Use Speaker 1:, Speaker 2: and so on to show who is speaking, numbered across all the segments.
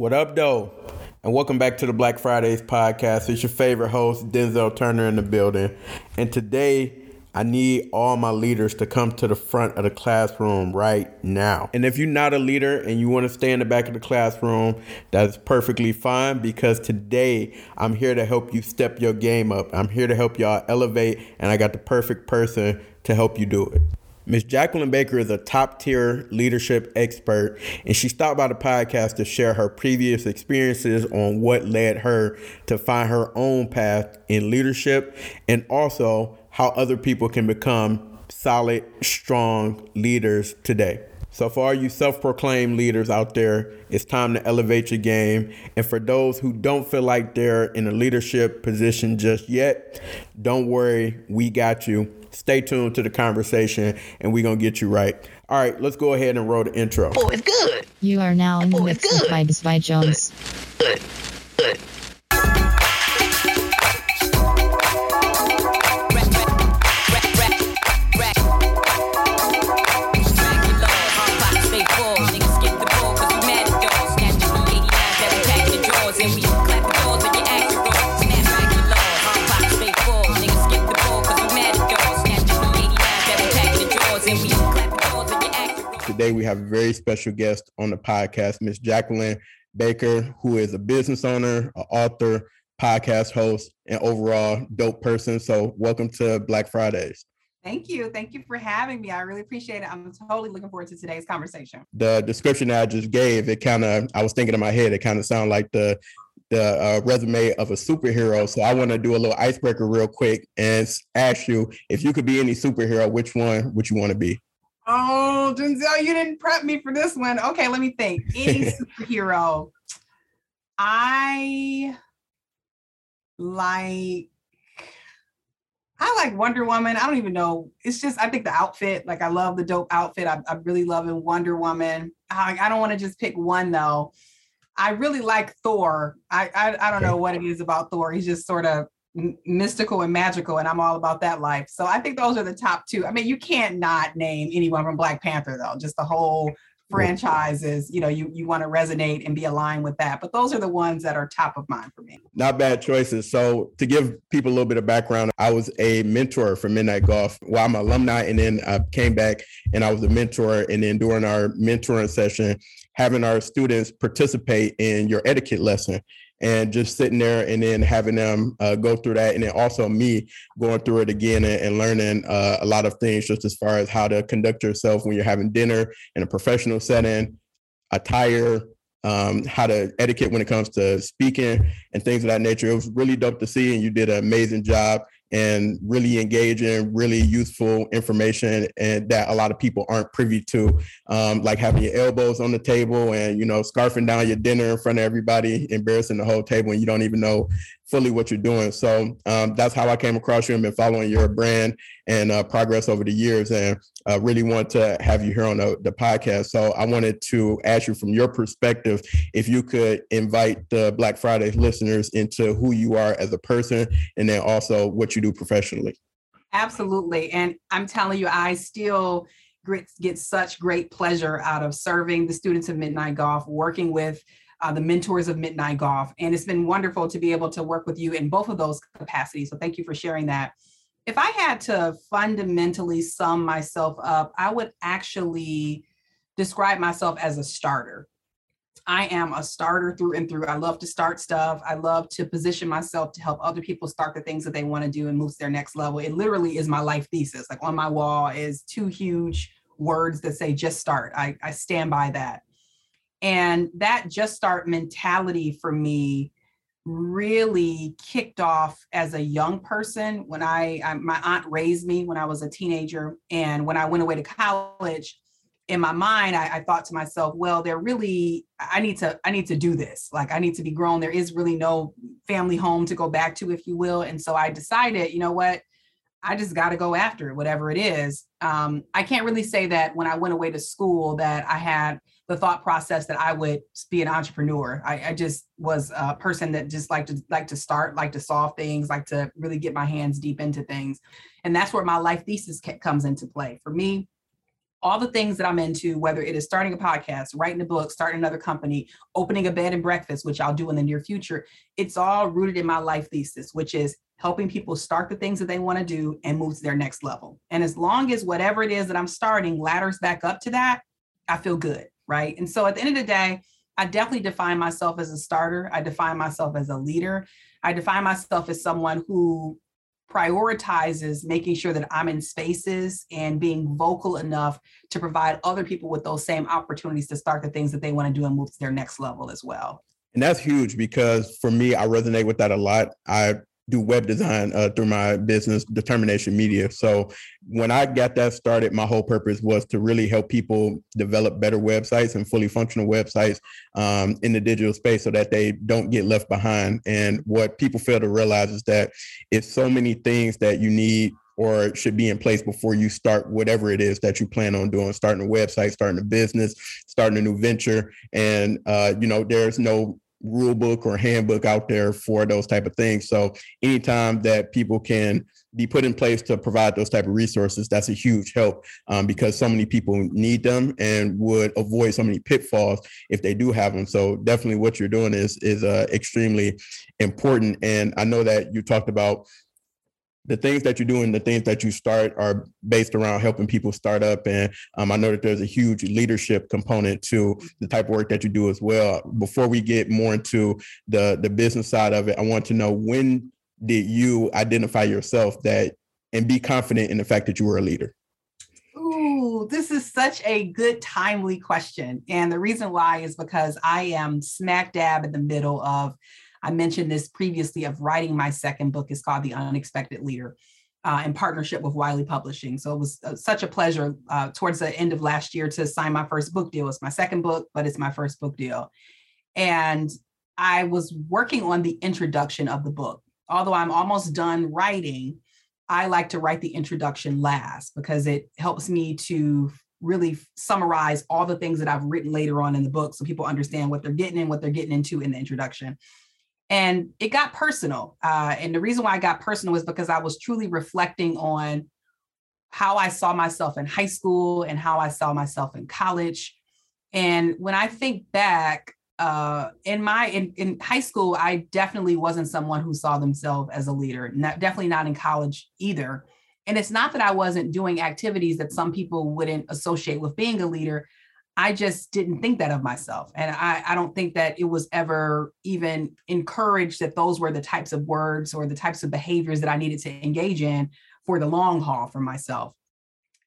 Speaker 1: What up, though? And welcome back to the Black Fridays podcast. It's your favorite host, Denzel Turner, in the building. And today, I need all my leaders to come to the front of the classroom right now. And if you're not a leader and you want to stay in the back of the classroom, that's perfectly fine because today I'm here to help you step your game up. I'm here to help y'all elevate, and I got the perfect person to help you do it. Ms. Jacqueline Baker is a top tier leadership expert, and she stopped by the podcast to share her previous experiences on what led her to find her own path in leadership and also how other people can become solid, strong leaders today. So, for all you self proclaimed leaders out there, it's time to elevate your game. And for those who don't feel like they're in a leadership position just yet, don't worry, we got you Stay tuned to the conversation and we're going to get you right. All right, let's go ahead and roll the intro.
Speaker 2: Oh, it's good.
Speaker 3: You are now in the mix with Vibes by Jones.
Speaker 2: Good. Good.
Speaker 1: Today have a very special guest on the podcast, Miss Jacqueline Baker, who is a business owner, an author, podcast host, and overall dope person. So welcome to Black Fridays.
Speaker 4: Thank you. Thank you for having me. I really appreciate it. I'm totally looking forward to today's conversation.
Speaker 1: The description that I just gave, it kind of, I was thinking in my head, it kind of sounded like the the uh, resume of a superhero. So I want to do a little icebreaker real quick and ask you if you could be any superhero, which one would you want to be?
Speaker 4: Oh, Denzel, you didn't prep me for this one. Okay, let me think. Any superhero. I like I like Wonder Woman. I don't even know. It's just I think the outfit. Like I love the dope outfit. I, I really love in Wonder Woman. I, I don't want to just pick one though. I really like Thor. I, I I don't know what it is about Thor. He's just sort of mystical and magical and i'm all about that life. So i think those are the top two. I mean you can't not name anyone from black panther though. Just the whole franchise is you know you you want to resonate and be aligned with that. But those are the ones that are top of mind for me.
Speaker 1: Not bad choices. So to give people a little bit of background i was a mentor for midnight golf well i'm an alumni and then i came back and i was a mentor. And then during our mentoring session having our students participate in your etiquette lesson and just sitting there and then having them uh, go through that and then also me going through it again and, and learning uh, a lot of things just as far as how to conduct yourself when you're having dinner in a professional setting attire um, how to etiquette when it comes to speaking and things of that nature. It was really dope to see and you did an amazing job and really engaging, really useful information and that a lot of people aren't privy to, um, like having your elbows on the table and you know scarfing down your dinner in front of everybody, embarrassing the whole table, and you don't even know fully what you're doing. So um, that's how I came across you and been following your brand and uh, progress over the years, and uh, really want to have you here on the, the podcast. So I wanted to ask you from your perspective if you could invite the Black Friday listeners into who you are as a person, and then also what you do professionally.
Speaker 4: Absolutely, and I'm telling you, I still get such great pleasure out of serving the students of Midnight Golf, working with uh, the mentors of Midnight Golf. And it's been wonderful to be able to work with you in both of those capacities. So thank you for sharing that. If I had to fundamentally sum myself up, I would actually describe myself as a starter. I am a starter through and through. I love to start stuff. I love to position myself to help other people start the things that they want to do and move to their next level. It literally is my life thesis. Like on my wall is two huge words that say just start. I, I stand by that. And that just start mentality for me really kicked off as a young person when I, I, my aunt raised me when I was a teenager. And when I went away to college in my mind I, I, thought to myself well there really I need to I need to do this. Like I need to be grown. There is really no family home to go back to if you will. And so I decided you know what? I just got to go after it whatever it is. Um, I can't really say that when I went away to school that I had the thought process that I would be an entrepreneur. I, I just was a person that just like to like to start, like to solve things, like to really get my hands deep into things, and that's where my life thesis comes into play. For me, all the things that I'm into, whether it is starting a podcast, writing a book, starting another company, opening a bed and breakfast, which I'll do in the near future, it's all rooted in my life thesis, which is helping people start the things that they want to do and move to their next level. And as long as whatever it is that I'm starting ladders back up to that, I feel good. Right. And so at the end of the day, I definitely define myself as a starter. I define myself as a leader. I define myself as someone who prioritizes making sure that I'm in spaces and being vocal enough to provide other people with those same opportunities to start the things that they want to do and move to their next level as well.
Speaker 1: And that's huge because for me, I resonate with that a lot. I do web design uh, through my business determination media. So when i got that started my whole purpose was to really help people develop better websites and fully functional websites um, in the digital space so that they don't get left behind. And what people fail to realize is that it's so many things that you need or should be in place before you start whatever it is that you plan on doing starting a website starting a business starting a new venture. And uh, you know there's no rule book or handbook out there for those type of things. So anytime that people can be put in place to provide those type of resources, that's a huge help um, because so many people need them and would avoid so many pitfalls if they do have them. So definitely, what you're doing is is uh, extremely important. And I know that you talked about the things that you do and the things that you start are based around helping people start up. And um, I know that there's a huge leadership component to the type of work that you do as well. Before we get more into the the business side of it, I want to know when did you identify yourself that and be confident in the fact that you were a leader?
Speaker 4: Ooh, this is such a good, timely question. And the reason why is because I am smack dab in the middle of I mentioned this previously of writing my second book is called The Unexpected Leader. Uh, in partnership with Wiley Publishing. So it was uh, such a pleasure uh, towards the end of last year to sign my first book deal. It's my second book, but it's my first book deal. And I was working on the introduction of the book. Although I'm almost done writing, I like to write the introduction last because it helps me to really summarize all the things that I've written later on in the book so people understand what they're getting and what they're getting into in the introduction. And it got personal. Uh, and the reason why I got personal was because I was truly reflecting on how I saw myself in high school and how I saw myself in college. And when I think back, uh, in my in, in high school, I definitely wasn't someone who saw themselves as a leader. Not, definitely not in college either. And it's not that I wasn't doing activities that some people wouldn't associate with being a leader. I just didn't think that of myself. And I, I don't think that it was ever even encouraged that those were the types of words or the types of behaviors that I needed to engage in for the long haul for myself.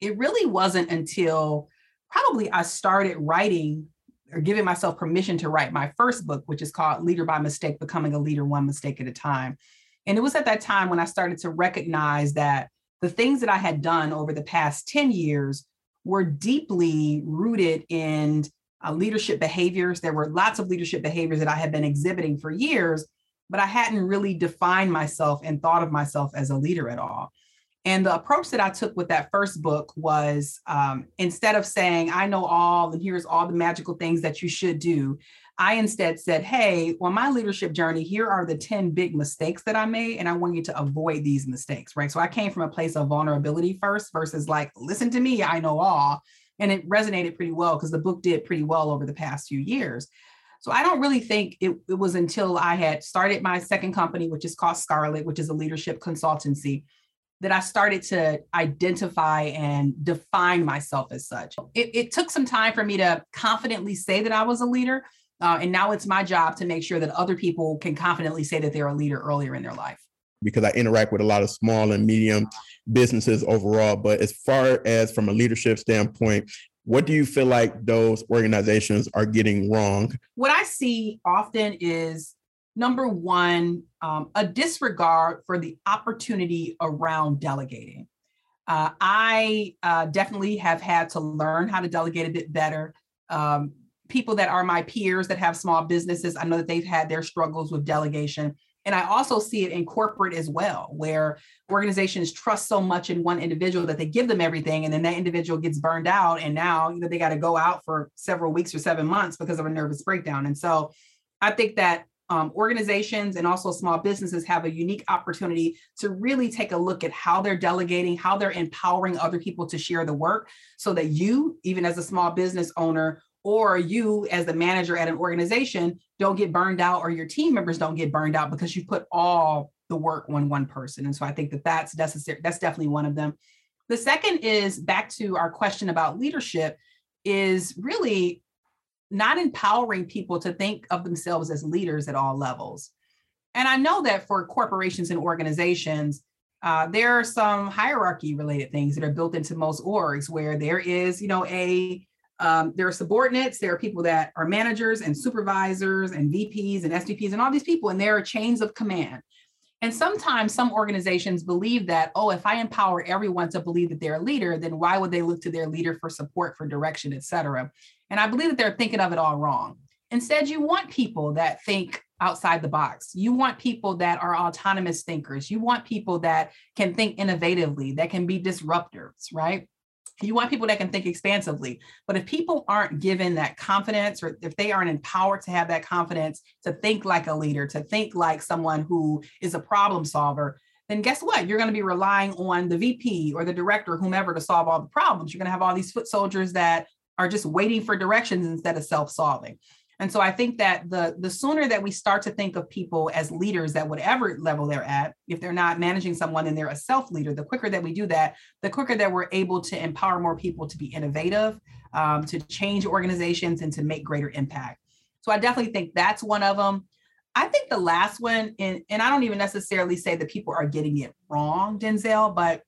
Speaker 4: It really wasn't until probably I started writing or giving myself permission to write my first book, which is called Leader by Mistake Becoming a Leader One Mistake at a Time. And it was at that time when I started to recognize that the things that I had done over the past 10 years were deeply rooted in uh, leadership behaviors. There were lots of leadership behaviors that I had been exhibiting for years, but I hadn't really defined myself and thought of myself as a leader at all. And the approach that I took with that first book was um, instead of saying, I know all, and here's all the magical things that you should do, I instead said, Hey, on my leadership journey, here are the 10 big mistakes that I made, and I want you to avoid these mistakes, right? So I came from a place of vulnerability first versus like, listen to me, I know all. And it resonated pretty well because the book did pretty well over the past few years. So I don't really think it, it was until I had started my second company, which is called Scarlet, which is a leadership consultancy, that I started to identify and define myself as such. It, it, took some time for me to confidently say that I was a leader, uh, and now it's my job to make sure that other people can confidently say that they're a leader earlier in their life.
Speaker 1: Because I interact with a lot of small and medium businesses overall. But as far as from a leadership standpoint, what do you feel like those organizations are getting wrong?
Speaker 4: What I see often is number one, um, a disregard for the opportunity around delegating. Uh, I uh, definitely have had to learn how to delegate a bit better. Um, people that are my peers that have small businesses, I know that they've had their struggles with delegation. And I also see it in corporate as well, where organizations trust so much in one individual that they give them everything, and then that individual gets burned out, and now you know they got to go out for several weeks or seven months because of a nervous breakdown. And so, I think that um, organizations and also small businesses have a unique opportunity to really take a look at how they're delegating, how they're empowering other people to share the work so that you, even as a small business owner, or you as the manager at an organization don't get burned out or your team members don't get burned out because you put all the work on one person. And so i think that that's necessary that's definitely one of them. The second is back to our question about leadership is really not empowering people to think of themselves as leaders at all levels and i know that for corporations and organizations uh, there are some hierarchy related things that are built into most orgs where there is you know a um, there are subordinates, there are people that are managers and supervisors and VPs and SVPs and all these people, and there are chains of command. And sometimes some organizations believe that, oh, if I empower everyone to believe that they're a leader, then why would they look to their leader for support, for direction, et cetera? And I believe that they're thinking of it all wrong. Instead, you want people that think outside the box. You want people that are autonomous thinkers. You want people that can think innovatively, that can be disruptors, right? You want people that can think expansively. But if people aren't given that confidence or if they aren't empowered to have that confidence to think like a leader to think like someone who is a problem solver then guess what? You're going to be relying on the vp or the director whomever to solve all the problems. You're going to have all these foot soldiers that are just waiting for directions instead of self-solving and so I think that the the sooner that we start to think of people as leaders at whatever level they're at, if they're not managing someone and they're a self leader, the quicker that we do that, the quicker that we're able to empower more people to be innovative, um, to change organizations, and to make greater impact. So I definitely think that's one of them. I think the last one, and, and I don't even necessarily say that people are getting it wrong, Denzel, but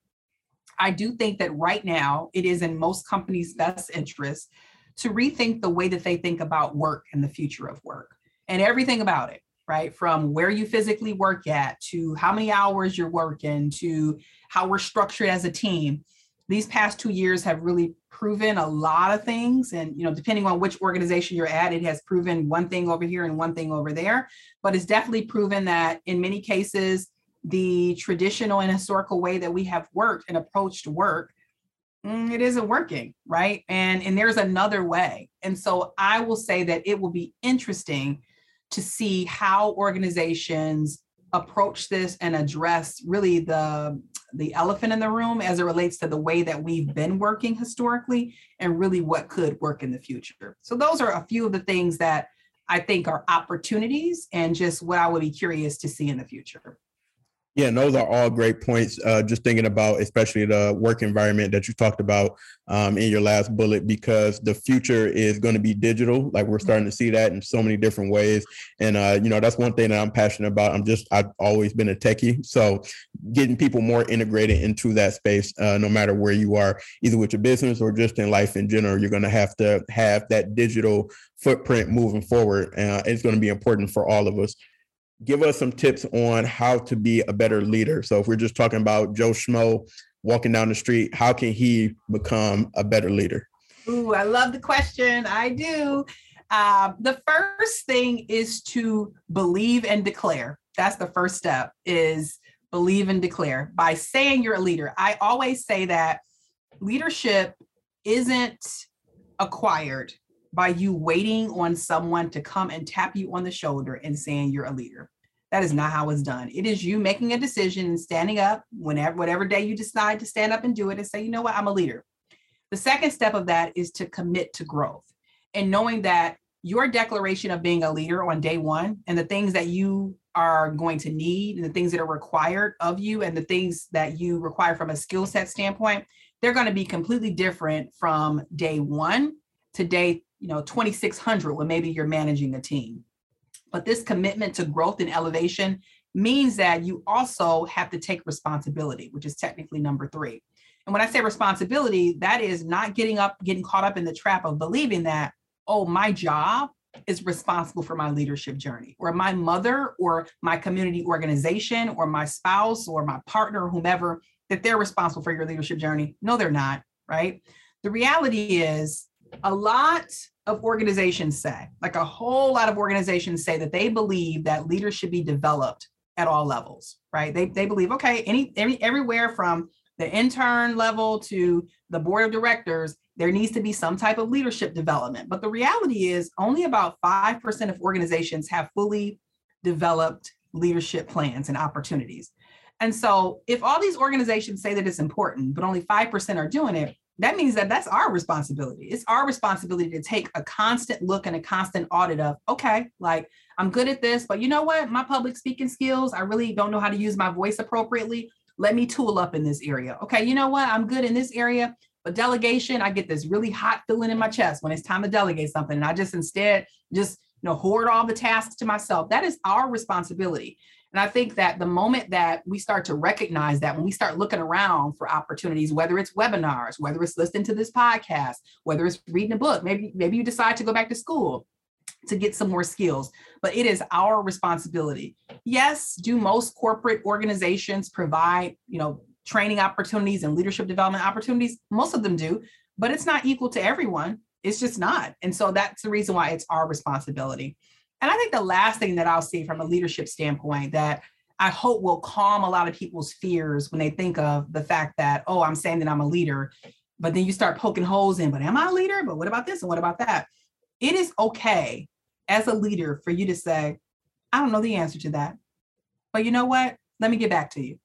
Speaker 4: I do think that right now it is in most companies' best interest to rethink the way that they think about work and the future of work and everything about it, right? From where you physically work at to how many hours you're working to how we're structured as a team. These past two years have really proven a lot of things. And, you know, depending on which organization you're at, it has proven one thing over here and one thing over there. But it's definitely proven that in many cases, the traditional and historical way that we have worked and approached work Mm, it isn't working right? And and there's another way. And so i will say that it will be interesting to see how organizations approach this and address really the the elephant in the room as it relates to the way that we've been working historically and really what could work in the future. So those are a few of the things that i think are opportunities and just what i would be curious to see in the future
Speaker 1: yeah, and those are all great points. Uh, just thinking about, especially the work environment that you talked about um, in your last bullet, because the future is going to be digital. Like we're starting to see that in so many different ways, and uh, you know that's one thing that I'm passionate about. I'm just I've always been a techie, so getting people more integrated into that space, uh, no matter where you are, either with your business or just in life in general, you're going to have to have that digital footprint moving forward. Uh, it's going to be important for all of us give us some tips on how to be a better leader. So if we're just talking about Joe Schmo walking down the street, how can he become a better leader?
Speaker 4: Ooh, I love the question. I do. Uh, the first thing is to believe and declare. That's the first step is believe and declare by saying you're a leader. I always say that leadership isn't acquired by you waiting on someone to come and tap you on the shoulder and saying you're a leader. That is not how it's done. It is you making a decision and standing up whenever, whatever day you decide to stand up and do it and say, you know what, I'm a leader. The second step of that is to commit to growth and knowing that your declaration of being a leader on day one and the things that you are going to need and the things that are required of you and the things that you require from a skill set standpoint, they're going to be completely different from day one to day you know 2600 when maybe you're managing a team. But this commitment to growth and elevation means that you also have to take responsibility which is technically number three. And when i say responsibility that is not getting up getting caught up in the trap of believing that oh my job is responsible for my leadership journey or my mother or my community organization or my spouse or my partner whomever that they're responsible for your leadership journey. No they're not right? The reality is a lot of organizations say, like a whole lot of organizations say that they believe that leaders should be developed at all levels, right? They, they believe, okay, any, any everywhere from the intern level to the board of directors, there needs to be some type of leadership development. But the reality is only about 5% of organizations have fully developed leadership plans and opportunities. And so, if all these organizations say that it's important, but only 5% are doing it, that means that that's our responsibility. It's our responsibility to take a constant look and a constant audit of, okay, like I'm good at this, but you know what? My public speaking skills, I really don't know how to use my voice appropriately. Let me tool up in this area. Okay, you know what? I'm good in this area, but delegation, I get this really hot feeling in my chest when it's time to delegate something. And I just instead just you know hoard all the tasks to myself. That is our responsibility. And I think that the moment that we start to recognize that when we start looking around for opportunities, whether it's webinars, whether it's listening to this podcast, whether it's reading a book, maybe maybe you decide to go back to school to get some more skills, but it is our responsibility. Yes, do most corporate organizations provide, you know, training opportunities and leadership development opportunities? Most of them do, but it's not equal to everyone. It's just not. And so that's the reason why it's our responsibility. And I think the last thing that I'll see from a leadership standpoint that I hope will calm a lot of people's fears when they think of the fact that, oh, I'm saying that I'm a leader, but then you start poking holes in, but am I a leader? But what about this and what about that? It is okay as a leader for you to say, I don't know the answer to that. But you know what? Let me get back to you.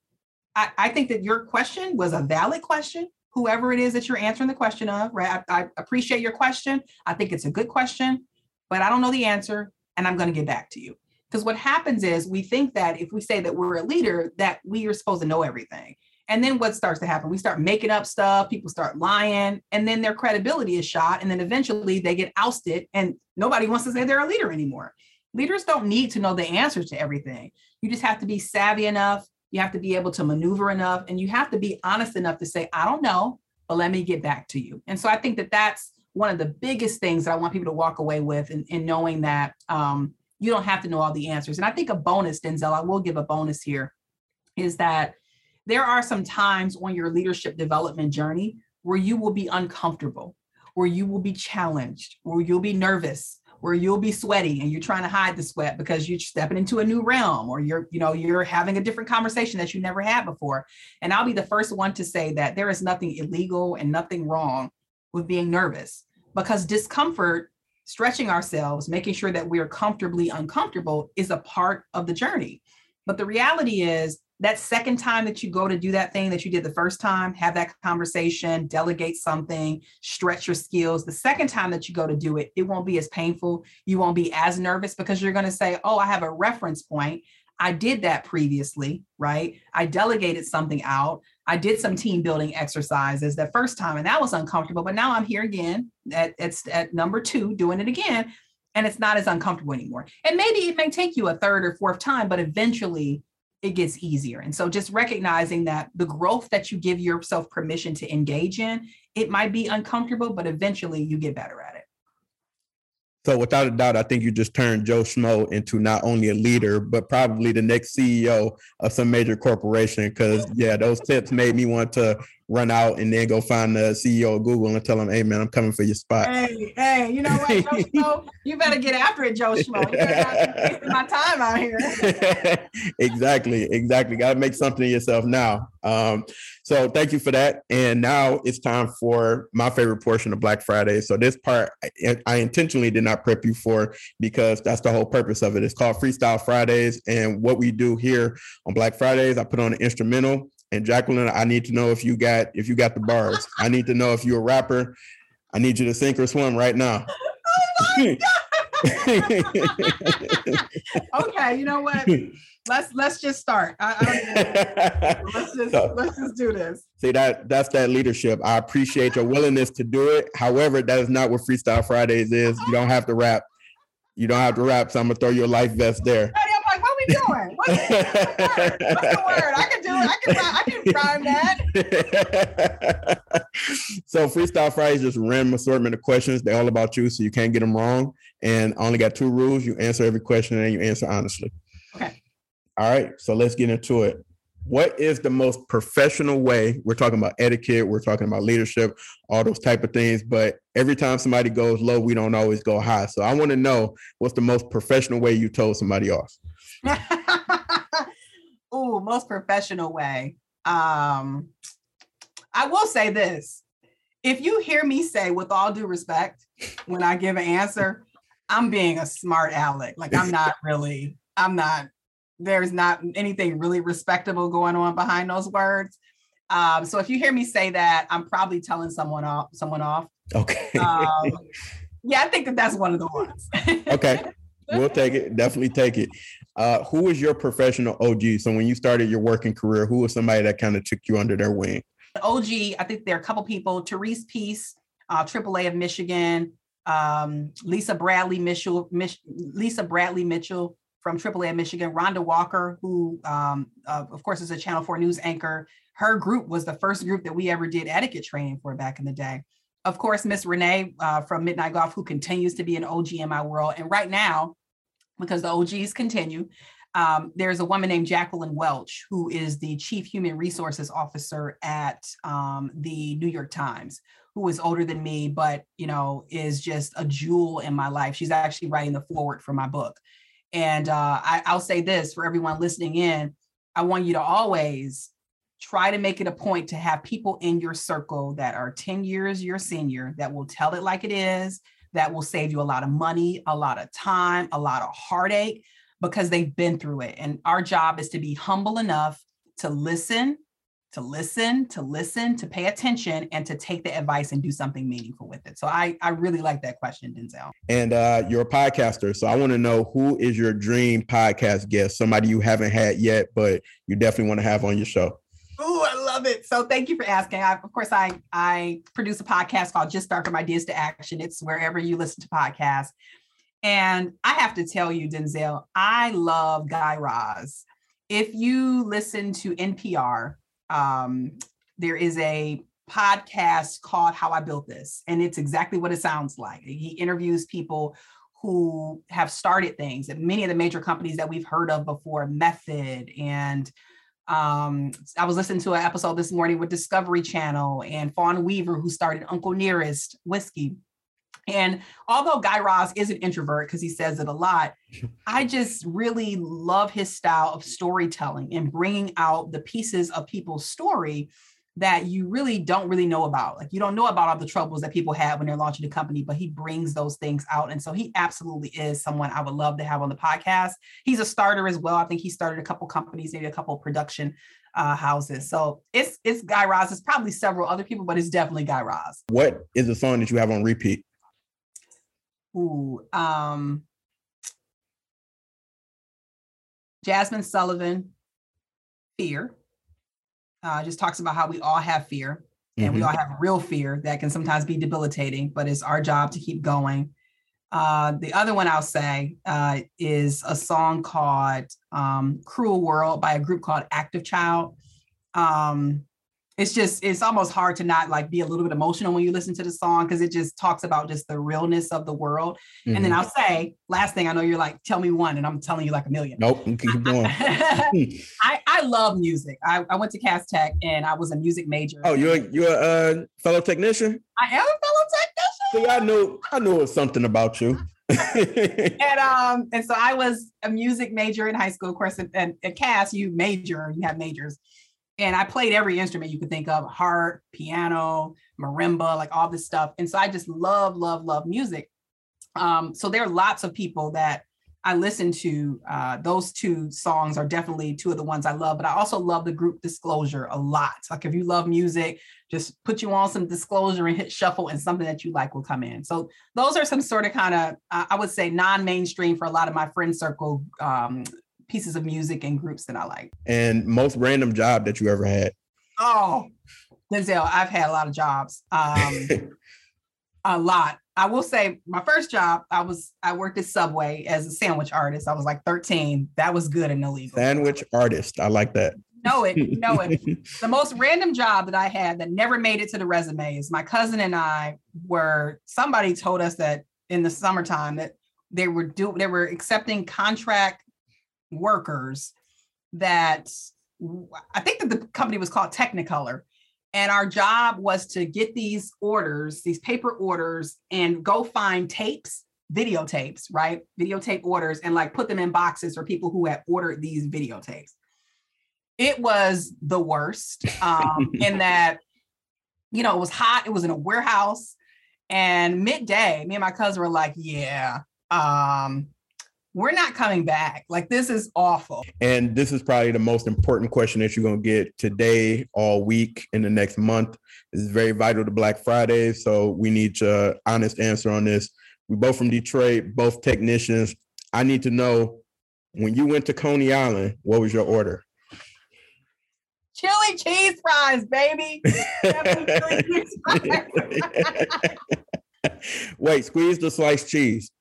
Speaker 4: I, I think that your question was a valid question, whoever it is that you're answering the question of, right? I, I appreciate your question. I think it's a good question, but I don't know the answer and I'm going to get back to you. Because what happens is we think that if we say that we're a leader, that we are supposed to know everything. And then what starts to happen? We start making up stuff, people start lying, and then their credibility is shot. And then eventually they get ousted, and nobody wants to say they're a leader anymore. Leaders don't need to know the answers to everything. You just have to be savvy enough. You have to be able to maneuver enough, and you have to be honest enough to say, I don't know, but let me get back to you. And so I think that that's one of the biggest things that I want people to walk away with in, in knowing that um, you don't have to know all the answers. And I think a bonus, Denzel, I will give a bonus here, is that there are some times on your leadership development journey where you will be uncomfortable, where you will be challenged, where you'll be nervous, where you'll be sweaty and you're trying to hide the sweat because you're stepping into a new realm or you're you know you're having a different conversation that you never had before and i'll be the first one to say that there is nothing illegal and nothing wrong with being nervous because discomfort, stretching ourselves, making sure that we're comfortably uncomfortable is a part of the journey. But the reality is that second time that you go to do that thing that you did the first time, have that conversation, delegate something, stretch your skills. The second time that you go to do it, it won't be as painful. You won't be as nervous because you're going to say, Oh, I have a reference point. I did that previously, right? I delegated something out. I did some team building exercises the first time, and that was uncomfortable. But now I'm here again at, at, at number two, doing it again, and it's not as uncomfortable anymore. And maybe it may take you a third or fourth time, but eventually it gets easier. And so just recognizing that the growth that you give yourself permission to engage in, it might be uncomfortable, but eventually you get better at it.
Speaker 1: So without a doubt, I think you just turned Joe Schmo into not only a leader, but probably the next CEO of some major corporation. Because yeah, those tips made me want to run out and then go find the CEO of Google and tell him, "Hey, man, I'm coming for your spot."
Speaker 4: Hey, hey, you know what, Joe Schmo? You better get after it, Joe Schmo. You better not my time out here.
Speaker 1: exactly, exactly. Got to make something of yourself now. Um, so thank you for that. And now it's time for my favorite portion of Black Friday. So this part I, I intentionally did not prep you for because that's the whole purpose of it. It's called Freestyle Fridays, and what we do here on Black Fridays, I put on an instrumental and Jacqueline, I need to know if you got if you got the bars. I need to know if you're a rapper. I need you to sink or swim right now.
Speaker 4: Oh okay, you know what? Let's let's just start. I, I let's just so, let's just do this.
Speaker 1: See that that's that leadership. I appreciate your willingness to do it. However, that is not what Freestyle Fridays is. You don't have to rap. You don't have to rap. So I'm gonna throw your life vest there
Speaker 4: we doing? What's, what's, the word? What's the word? I can do it. I can, I can rhyme
Speaker 1: that. so Freestyle Fridays just random assortment of questions. They're all about you, so you can't get them wrong. And I only got two rules. You answer every question and you answer honestly.
Speaker 4: Okay.
Speaker 1: All right. So let's get into it. What is the most professional way? We're talking about etiquette, we're talking about leadership, all those type of things. But every time somebody goes low, we don't always go high. So I want to know what's the most professional way you told somebody off?
Speaker 4: oh, most professional way. Um, I will say this. If you hear me say, with all due respect, when I give an answer, I'm being a smart aleck. Like I'm not really, I'm not. There's not anything really respectable going on behind those words. Um, so if you hear me say that, I'm probably telling someone off. Someone off.
Speaker 1: Okay.
Speaker 4: Um, yeah, I think that that's one of the ones.
Speaker 1: okay, we'll take it. Definitely take it. Uh, who was your professional OG? So when you started your working career, who was somebody that kind of took you under their wing?
Speaker 4: OG, I think there are a couple people. Therese Peace, uh, AAA of Michigan. Um, Lisa Bradley Mitchell, Mich- Lisa Bradley Mitchell from AAA of Michigan. Rhonda Walker, who um, uh, of course is a Channel 4 news anchor. Her group was the first group that we ever did etiquette training for back in the day. Of course, Miss Renee uh, from Midnight Golf, who continues to be an OG in my world. And right now, because the OGs continue, um, there's a woman named Jacqueline Welch, who is the Chief Human Resources Officer at um, the New York Times, who is older than me, but you know is just a jewel in my life. She's actually writing the foreword for my book, and uh, I, I'll say this for everyone listening in: I want you to always try to make it a point to have people in your circle that are 10 years your senior that will tell it like it is, that will save you a lot of money, a lot of time, a lot of heartache because they've been through it. And our job is to be humble enough to listen, to listen, to listen, to pay attention, and to take the advice and do something meaningful with it. So I, I really like that question, Denzel.
Speaker 1: And uh, you're a podcaster. So I want to know who is your dream podcast guest, somebody you haven't had yet, but you definitely want to have on your show.
Speaker 4: Oh, I love it. So thank you for asking. I, of course, I I produce a podcast called Just Start From Ideas to Action. It's wherever you listen to podcasts. And I have to tell you, Denzel, I love Guy Raz. If you listen to NPR, um, there is a podcast called How I Built This, and it's exactly what it sounds like. He interviews people who have started things and many of the major companies that we've heard of before, Method and um, I was listening to an episode this morning with Discovery Channel and Fawn Weaver, who started Uncle Nearest Whiskey. And although Guy Raz is an introvert because he says it a lot, I just really love his style of storytelling and bringing out the pieces of people's story that you really don't really know about. Like you don't know about all the troubles that people have when they're launching a company, but he brings those things out. And so he absolutely is someone I would love to have on the podcast. He's a starter as well. I think he started a couple companies, maybe a couple production uh, houses. So it's it's Guy Raz. It's probably several other people, but it's definitely Guy Raz.
Speaker 1: What is the song that you have on repeat?
Speaker 4: Ooh, um, Jazmine Sullivan, Fear uh, just talks about how we all have fear and mm-hmm. we all have real fear that can sometimes be debilitating, but it's our job to keep going. Uh, the other one I'll say uh, is a song called um, Cruel World by a group called Active Child. Um, it's just it's almost hard to not like be a little bit emotional when you listen to the song because it just talks about just the realness of the world. Mm-hmm. And then mm-hmm. I'll say, last thing I know, you're like, tell me one, and I'm telling you like a million.
Speaker 1: Nope, keep going.
Speaker 4: I, I love music. I, I went to Cass Tech and I was a music major.
Speaker 1: Oh, you're you're a uh, fellow technician.
Speaker 4: I am a fellow technician.
Speaker 1: See, I knew I knew it was something about you.
Speaker 4: and um and so I was a music major in high school, of course, and at Cass you major, you have majors and I played every instrument you could think of harp, piano, marimba, like all this stuff. And so I just love, love, love music. Um, so there are lots of people that I listen to. Uh, those two songs are definitely two of the ones I love, but I also love the group Disclosure a lot. Like if you love music, just put you on some Disclosure and hit shuffle, and something that you like will come in. So those are some sort of kind of, I would say, non-mainstream for a lot of my friend circle um, pieces of music and groups that I like.
Speaker 1: And most random job that you ever had?
Speaker 4: Oh, Denzel, I've had a lot of jobs. Um, a lot. I will say my first job, I was I worked at Subway as a sandwich artist. I was like 13. That was good and illegal.
Speaker 1: Sandwich artist. I like that.
Speaker 4: Know it, know it. the most random job that I had that never made it to the resume is my cousin and I were somebody told us that in the summertime that they were do they were accepting contract workers that I think that the company was called Technicolor. And our job was to get these orders, these paper orders, and go find tapes, videotapes, right? Videotape orders, and like put them in boxes for people who had ordered these videotapes. It was the worst um, in that, you know, it was hot, it was in a warehouse. And midday, me and my cousin were like, yeah, um, we're not coming back. Like this is awful.
Speaker 1: And this is probably the most important question that you're going to get today, all week, in the next month. This is very vital to Black Friday. So we need your honest answer on this. We both from Detroit, both technicians. I need to know when you went to Coney Island, what was your order?
Speaker 4: Chili cheese fries, baby. cheese fries.
Speaker 1: Wait, squeeze the sliced cheese.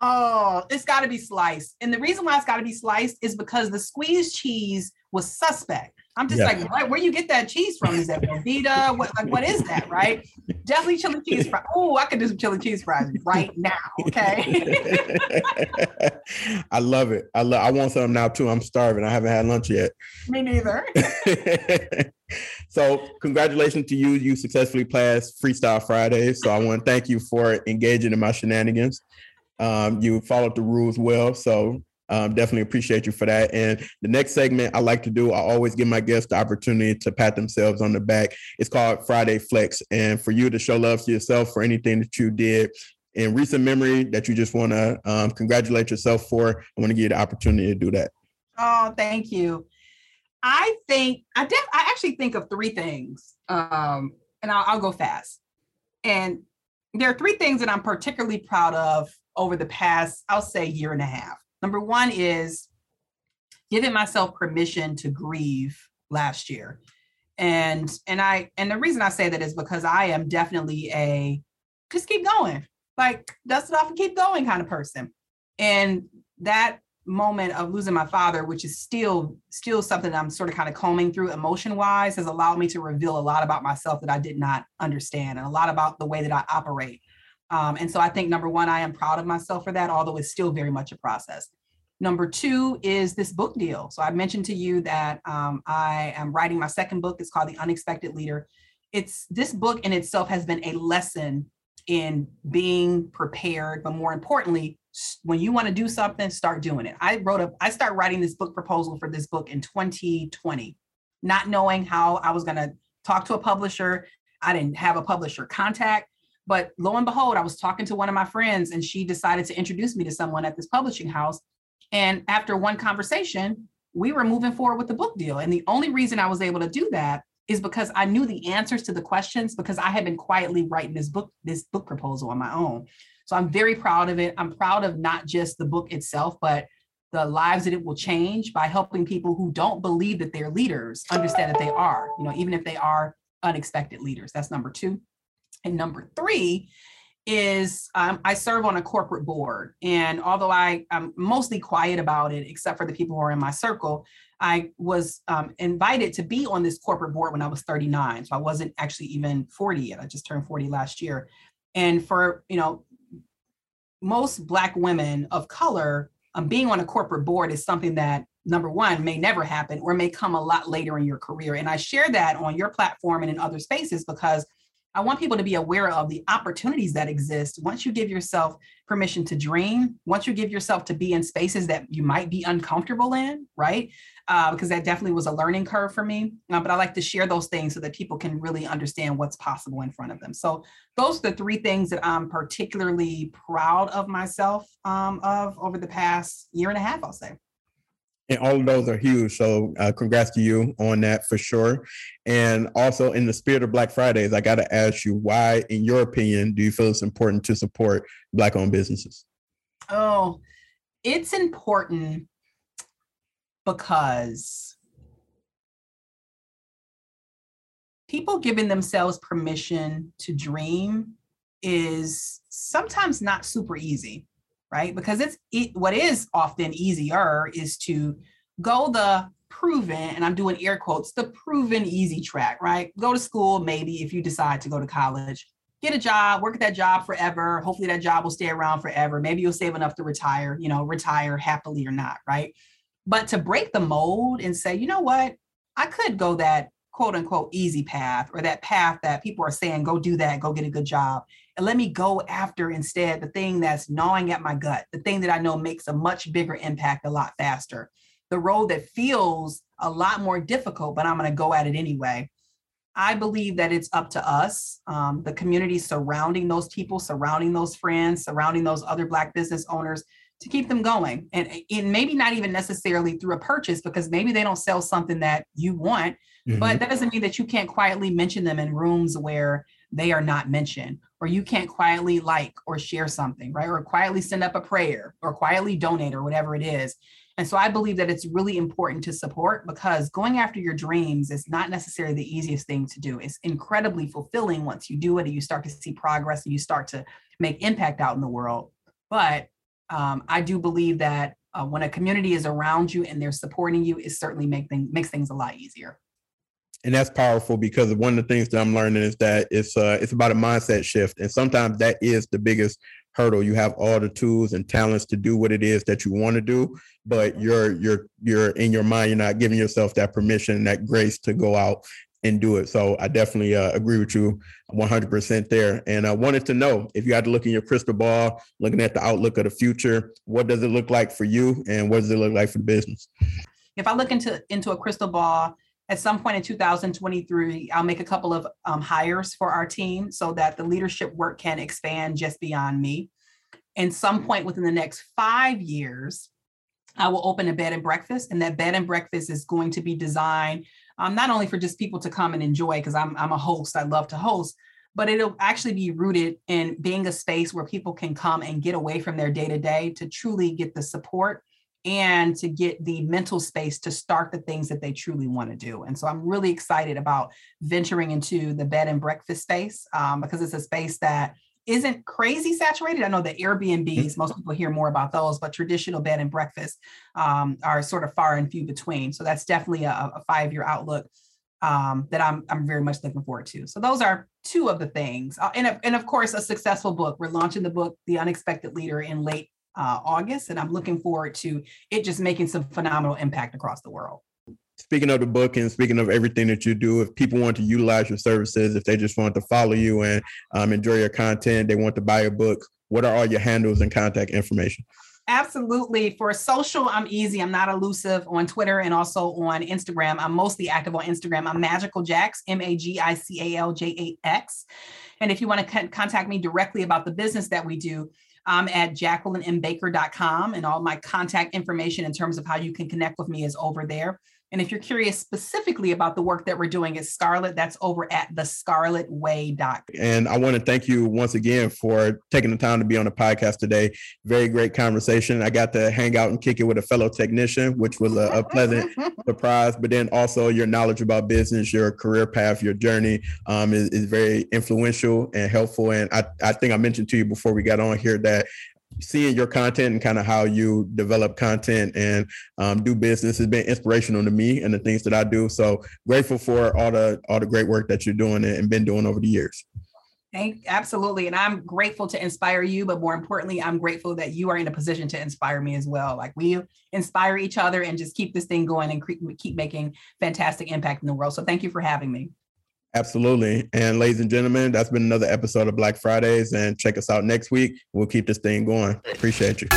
Speaker 4: Oh, it's got to be sliced. And the reason why it's got to be sliced is because the squeezed cheese was suspect. I'm just yeah. like, what, where you get that cheese from? Is that Velveeta? What, like, what is that, right? Definitely chili cheese fries. Oh, I could do some chili cheese fries right now. Okay.
Speaker 1: I love it. I love. I want some now too. I'm starving. I haven't had lunch yet.
Speaker 4: Me neither.
Speaker 1: so, congratulations to you. You successfully passed Freestyle Friday. So, I want to thank you for engaging in my shenanigans. Um, you followed the rules well. So um, definitely appreciate you for that. And the next segment I like to do, I always give my guests the opportunity to pat themselves on the back. It's called Friday Flex. And for you to show love to yourself for anything that you did in recent memory that you just want to um, congratulate yourself for, I want to give you the opportunity to do that.
Speaker 4: Oh, thank you. I think I def- I actually think of three things, um, and I'll, I'll go fast. And there are three things that I'm particularly proud of over the past, I'll say, year and a half. Number one is giving myself permission to grieve last year. And and I and the reason I say that is because I am definitely a just keep going, like dust it off and keep going kind of person. And that moment of losing my father, which is still still something I'm sort of kind of combing through emotion wise, has allowed me to reveal a lot about myself that I did not understand and a lot about the way that I operate. Um, and so I think number one, I am proud of myself for that, although it's still very much a process. Number two is this book deal. So I mentioned to you that um, I am writing my second book. It's called The Unexpected Leader. It's this book in itself has been a lesson in being prepared, but more importantly, when you want to do something, start doing it. I wrote a, I started writing this book proposal for this book in 2020, not knowing how I was going to talk to a publisher. I didn't have a publisher contact. But lo and behold, I was talking to one of my friends and she decided to introduce me to someone at this publishing house. And after one conversation, we were moving forward with the book deal. And the only reason I was able to do that is because I knew the answers to the questions because I had been quietly writing this book, this book proposal on my own. So I'm very proud of it. I'm proud of not just the book itself, but the lives that it will change by helping people who don't believe that they're leaders understand that they are, you know, even if they are unexpected leaders. That's number two. And number three is um, I serve on a corporate board. And although I, am mostly quiet about it, except for the people who are in my circle, I was um, invited to be on this corporate board when I was 39. So I wasn't actually even 40 yet. I just turned 40 last year. And for, you know, most Black women of color, um, being on a corporate board is something that number one may never happen or may come a lot later in your career. And I share that on your platform and in other spaces because I want people to be aware of the opportunities that exist once you give yourself permission to dream, once you give yourself to be in spaces that you might be uncomfortable in, right? Uh, because that definitely was a learning curve for me. Uh, but I like to share those things so that people can really understand what's possible in front of them. So those are the three things that I'm particularly proud of myself um, of over the past year and a half, I'll say
Speaker 1: and all of those are huge. So uh, congrats to you on that for sure. And also in the spirit of Black Fridays, I got to ask you why, in your opinion, do you feel it's important to support Black-owned businesses?
Speaker 4: Oh, it's important because people giving themselves permission to dream is sometimes not super easy right? Because it's it, what is often easier is to go the proven, and I'm doing air quotes, the proven easy track, right? Go to school, maybe if you decide to go to college, get a job, work at that job forever. Hopefully that job will stay around forever. Maybe you'll save enough to retire, you know, retire happily or not, right? But to break the mold and say, you know what, I could go that quote unquote easy path or that path that people are saying, go do that, go get a good job and let me go after instead the thing that's gnawing at my gut, the thing that I know makes a much bigger impact a lot faster, the road that feels a lot more difficult, but I'm going to go at it anyway. I believe that it's up to us, um, the community surrounding those people, surrounding those friends, surrounding those other Black business owners, to keep them going and, and maybe not even necessarily through a purchase because maybe they don't sell something that you want mm-hmm. but that doesn't mean that you can't quietly mention them in rooms where they are not mentioned or you can't quietly like or share something right? Or quietly send up a prayer or quietly donate or whatever it is. And so i believe that it's really important to support because going after your dreams is not necessarily the easiest thing to do. It's incredibly fulfilling once you do it and you start to see progress and you start to make impact out in the world. But um, I do believe that uh, when a community is around you and they're supporting you, it certainly make things makes things a lot easier.
Speaker 1: And that's powerful because one of the things that I'm learning is that it's uh, it's about a mindset shift, and sometimes that is the biggest hurdle. You have all the tools and talents to do what it is that you want to do, but you're you're you're in your mind, you're not giving yourself that permission, that grace to go out and do it. So I definitely uh, agree with you 100% there. And I wanted to know if you had to look in your crystal ball, looking at the outlook of the future, what does it look like for you and what does it look like for the business?
Speaker 4: If I look into into a crystal ball, at some point in 2023, I'll make a couple of um, hires for our team so that the leadership work can expand just beyond me. And some point within the next five years, I will open a bed and breakfast, and that bed and breakfast is going to be designed um, not only for just people to come and enjoy, because I'm, I'm a host, I love to host, but it'll actually be rooted in being a space where people can come and get away from their day to day to truly get the support and to get the mental space to start the things that they truly want to do. And so I'm really excited about venturing into the bed and breakfast space um, because it's a space that isn't crazy saturated. I know the Airbnbs, mm-hmm. most people hear more about those, but traditional bed and breakfast um, are sort of far and few between. So that's definitely a, a five year outlook um, that I'm, I'm very much looking forward to. So those are two of the things. Uh, and, and of course, a successful book. We're launching the book, The Unexpected Leader, in late uh, August. And I'm looking forward to it just making some phenomenal impact across the world
Speaker 1: speaking of the book and speaking of everything that you do, if people want to utilize your services, if they just want to follow you and um, enjoy your content, they want to buy a book, what are all your handles and contact information?
Speaker 4: Absolutely. For social, I'm easy. I'm not elusive on Twitter and also on Instagram. I'm mostly active on Instagram. I'm Magical Jax, M A G I C A L J A X. And if you want to contact me directly about the business that we do, I'm at jacquelinembaker.com and all my contact information in terms of how you can connect with me is over there. And if you're curious specifically about the work that we're doing at Scarlet, that's over at the thescarletway.com.
Speaker 1: And I want to thank you once again for taking the time to be on the podcast today. Very great conversation. I got to hang out and kick it with a fellow technician, which was a, a pleasant surprise. But then also your knowledge about business, your career path, your journey um, is, is very influential and helpful. And I, I think I mentioned to you before we got on here that seeing your content and kind of how you develop content and um, do business has been inspirational to me and the things that I do. So grateful for all the all the great work that you're doing and been doing over the years.
Speaker 4: Thank, absolutely. And I'm grateful to inspire you, but more importantly, I'm grateful that you are in a position to inspire me as well. Like we inspire each other and just keep this thing going and keep making fantastic impact in the world. So thank you for having me.
Speaker 1: Absolutely. And ladies and gentlemen, that's been another episode of Black Fridays. And check us out next week. We'll keep this thing going. Appreciate you.